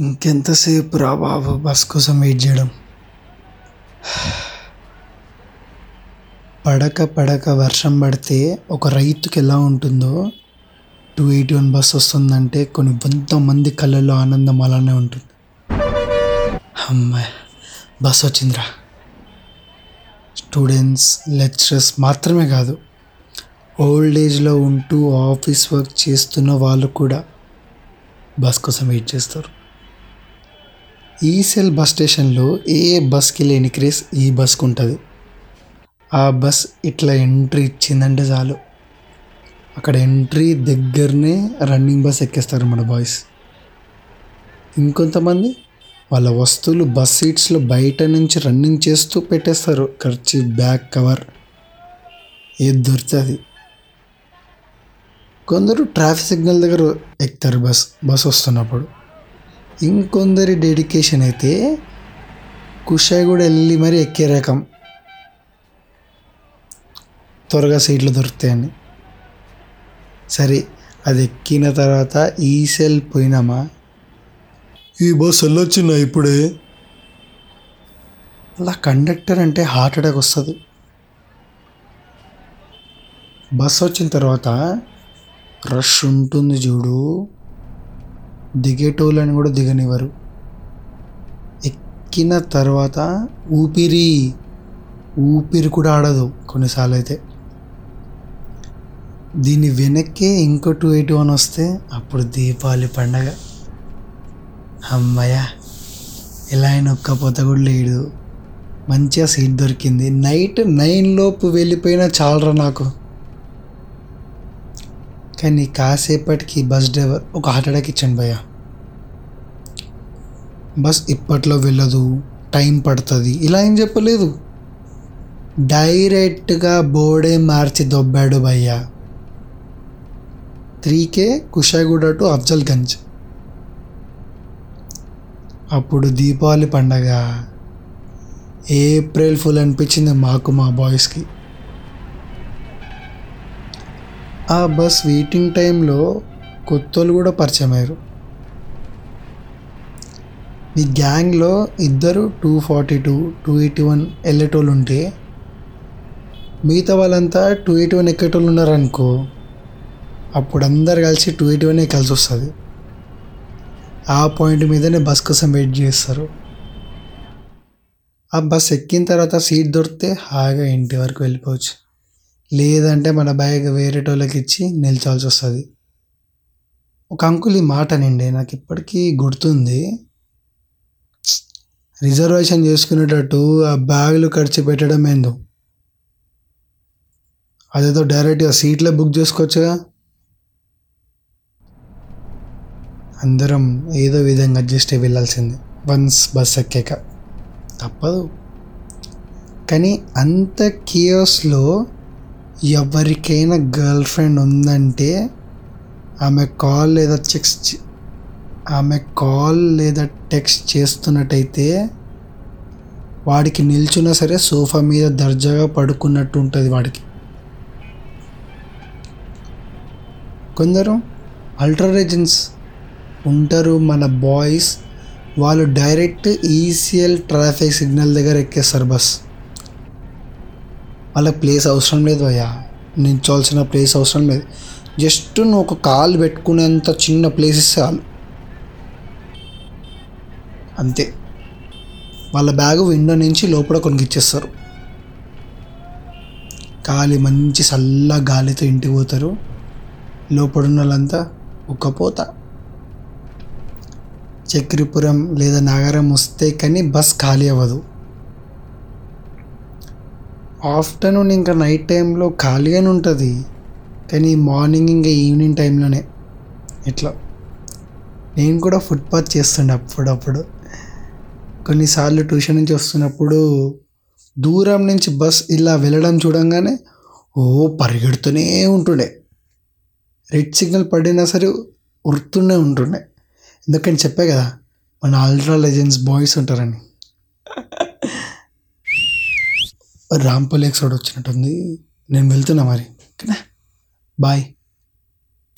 ఇంకెంతసేపు రా బాబు బస్ కోసం వెయిట్ చేయడం. పడక పడక వర్షం పడితే ఒక రైతుకి ఎలా ఉంటుందో టూ ఎయిటీ వన్ బస్ వస్తుందంటే కొన్ని వంద మంది కళ్ళల్లో ఆనందం అలానే ఉంటుంది. అమ్మాయి బస్ వచ్చిందిరా. స్టూడెంట్స్ లెక్చరర్స్ మాత్రమే కాదు ఓల్డ్ ఏజ్లో ఉంటూ ఆఫీస్ వర్క్ చేస్తున్న వాళ్ళు కూడా బస్ కోసం వెయిట్ చేస్తారు. ఈసెల్ బస్ స్టేషన్లో ఏ బస్కి లేని క్రేజ్ ఈ బస్కి ఉంటుంది ఆ బస్ ఇట్లా ఎంట్రీ ఇచ్చిందంటే చాలు. అక్కడ ఎంట్రీ దగ్గరనే రన్నింగ్ బస్ ఎక్కేస్తారు మన బాయ్స్. ఇంకొంతమంది వాళ్ళ వస్తువులు బస్ సీట్స్లో బయట నుంచి రన్నింగ్ చేస్తూ పెట్టేస్తారు. ఖర్చు బ్యాక్ కవర్. ఏది దొరుకుతుంది కొందరు ట్రాఫిక్ సిగ్నల్ దగ్గర ఎక్కుతారు బస్ బస్ వస్తున్నప్పుడు. ఇంకొందరి డెడికేషన్ అయితే కుషాయి కూడా వెళ్ళి మరీ ఎక్కే రకం. త్వరగా సీట్లు దొరుకుతాయని. సరే అది ఎక్కిన తర్వాత ఈ సెల్ పోయినామా? ఈ బస్ వెళ్ళొచ్చిన ఇప్పుడే? అలా కండక్టర్ అంటే హార్ట్ అటాక్ వస్తుంది. బస్ వచ్చిన తర్వాత రష్ ఉంటుంది చూడు. దిగేటోళ్ళని కూడా దిగనివ్వరు. ఎక్కిన తర్వాత ఊపిరి ఊపిరి కూడా ఆడదు కొన్నిసార్లు అయితే దీని వెనక్కే ఇంకో టూ ఎయిట్ వన్ వస్తే అప్పుడు దీపావళి పండగ. అమ్మయ్య ఎలా అయినా ఒక్కపోతే కూడా లేడు. మంచిగా సీట్ దొరికింది. నైట్ నైన్ లోపు వెళ్ళిపోయినా చాలరా నాకు. కానీ కాసేపటికి బస్ డ్రైవర్ ఒక హార్ట్ అటాక్ ఇచ్చాను భయ్య. బస్ ఇప్పట్లో వెళ్ళదు టైం పడుతుంది. ఇలా ఏం చెప్పలేదు? డైరెక్ట్గా బోర్డే మార్చి దొబ్బాడు భయ్య. త్రీకే కుషాగూడ టు అఫ్జల్గంజ్. అప్పుడు దీపావళి పండగ. ఏప్రిల్ ఫుల్ అనిపించింది మాకు మా బాయ్స్కి. ఆ బస్ వెయిటింగ్ టైంలో కొత్తలు కూడా పరిచయం అయ్యారు. మీ గ్యాంగ్లో ఇద్దరు two forty two two eighty one వెళ్ళేటోళ్ళు ఉంటే మిగతా వాళ్ళంతా టూ ఎయిటీ వన్ ఎక్కేటోళ్ళు ఉన్నారనుకో అప్పుడు అందరు కలిసి టూ ఎయిటీ వన్ కలిసి వస్తుంది. ఆ పాయింట్ మీదనే బస్ కోసం వెయిట్ చేస్తారు. ఆ బస్ ఎక్కిన తర్వాత సీట్ దొరికితే హాయిగా ఇంటి వరకు వెళ్ళిపోవచ్చు. లేదంటే మన బ్యాగ్ వేరేటోళ్ళకి ఇచ్చి నిల్చోవాల్సి వస్తుంది ఒక అంకుల్ ఈ మాట నిండే నాకు ఇప్పటికీ గుర్తుంది. రిజర్వేషన్ చేసుకునేటట్టు ఆ బ్యాగులు ఖర్చు పెట్టడం ఏందో. అదేదో డైరెక్ట్గా సీట్లో బుక్ చేసుకోవచ్చుగా. అందరం ఏదో విధంగా అడ్జస్ట్ అయ్యి వెళ్ళాల్సింది. వన్స్ బస్ ఎక్కాక. తప్పదు. కానీ అంత కియోస్లో ఎవరికైనా గర్ల్ ఫ్రెండ్ ఉందంటే ఆమె కాల్ లేదా చెక్స్ ఆమె కాల్ లేదా టెక్స్ట్ చేస్తున్నట్టయితే వాడికి నిల్చున్నా సరే సోఫా మీద దర్జాగా పడుకున్నట్టు ఉంటుంది వాడికి. కొందరు అల్ట్రారేజన్స్ ఉంటారు మన బాయ్స్ వాళ్ళు డైరెక్ట్ ఈసీఎల్ ట్రాఫిక్ సిగ్నల్ దగ్గర ఎక్కేస్తారు బస్. వాళ్ళకి ప్లేస్ అవసరం లేదు అయ్యా. నిల్చోవాల్సిన ప్లేస్ అవసరం లేదు. జస్ట్ నువ్వు ఒక కాలు పెట్టుకునేంత చిన్న ప్లేస్ ఇస్తే చాలు. అంతే. వాళ్ళ బ్యాగ్ విండో నుంచి లోపల కొనిగిచ్చేస్తారు గాలి మంచి చల్ల గాలితో ఇంటికి పోతారు. లోపల ఉన్న వాళ్ళంతా ఉక్కపోత చక్రిపురం లేదా నగరం వస్తే కానీ బస్ ఖాళీ అవ్వదు. ఆఫ్టర్నూన్ ఇంకా నైట్ టైంలో ఖాళీగానే ఉంటుంది. కానీ మార్నింగ్ ఇంకా ఈవినింగ్ టైంలోనే. ఇట్లా. నేను కూడా ఫుట్పాత్ చేస్తుండే అప్పుడప్పుడు. కొన్నిసార్లు ట్యూషన్ నుంచి వస్తున్నప్పుడు దూరం నుంచి బస్ ఇలా వెళ్ళడం చూడంగానే ఓ పరిగెడుతూనే ఉంటుండే. రెడ్ సిగ్నల్ పడినా సరే ఉరుతూనే ఉంటుండే. ఎందుకని చెప్పే కదా మన అల్ట్రా లెజెండ్స్ బాయ్స్ ఉంటారని. రాంపల్ ఎక్సోడ్ వచ్చినట్టుంది. నేను వెళ్తున్నా మరి. ఓకేనా? బాయ్.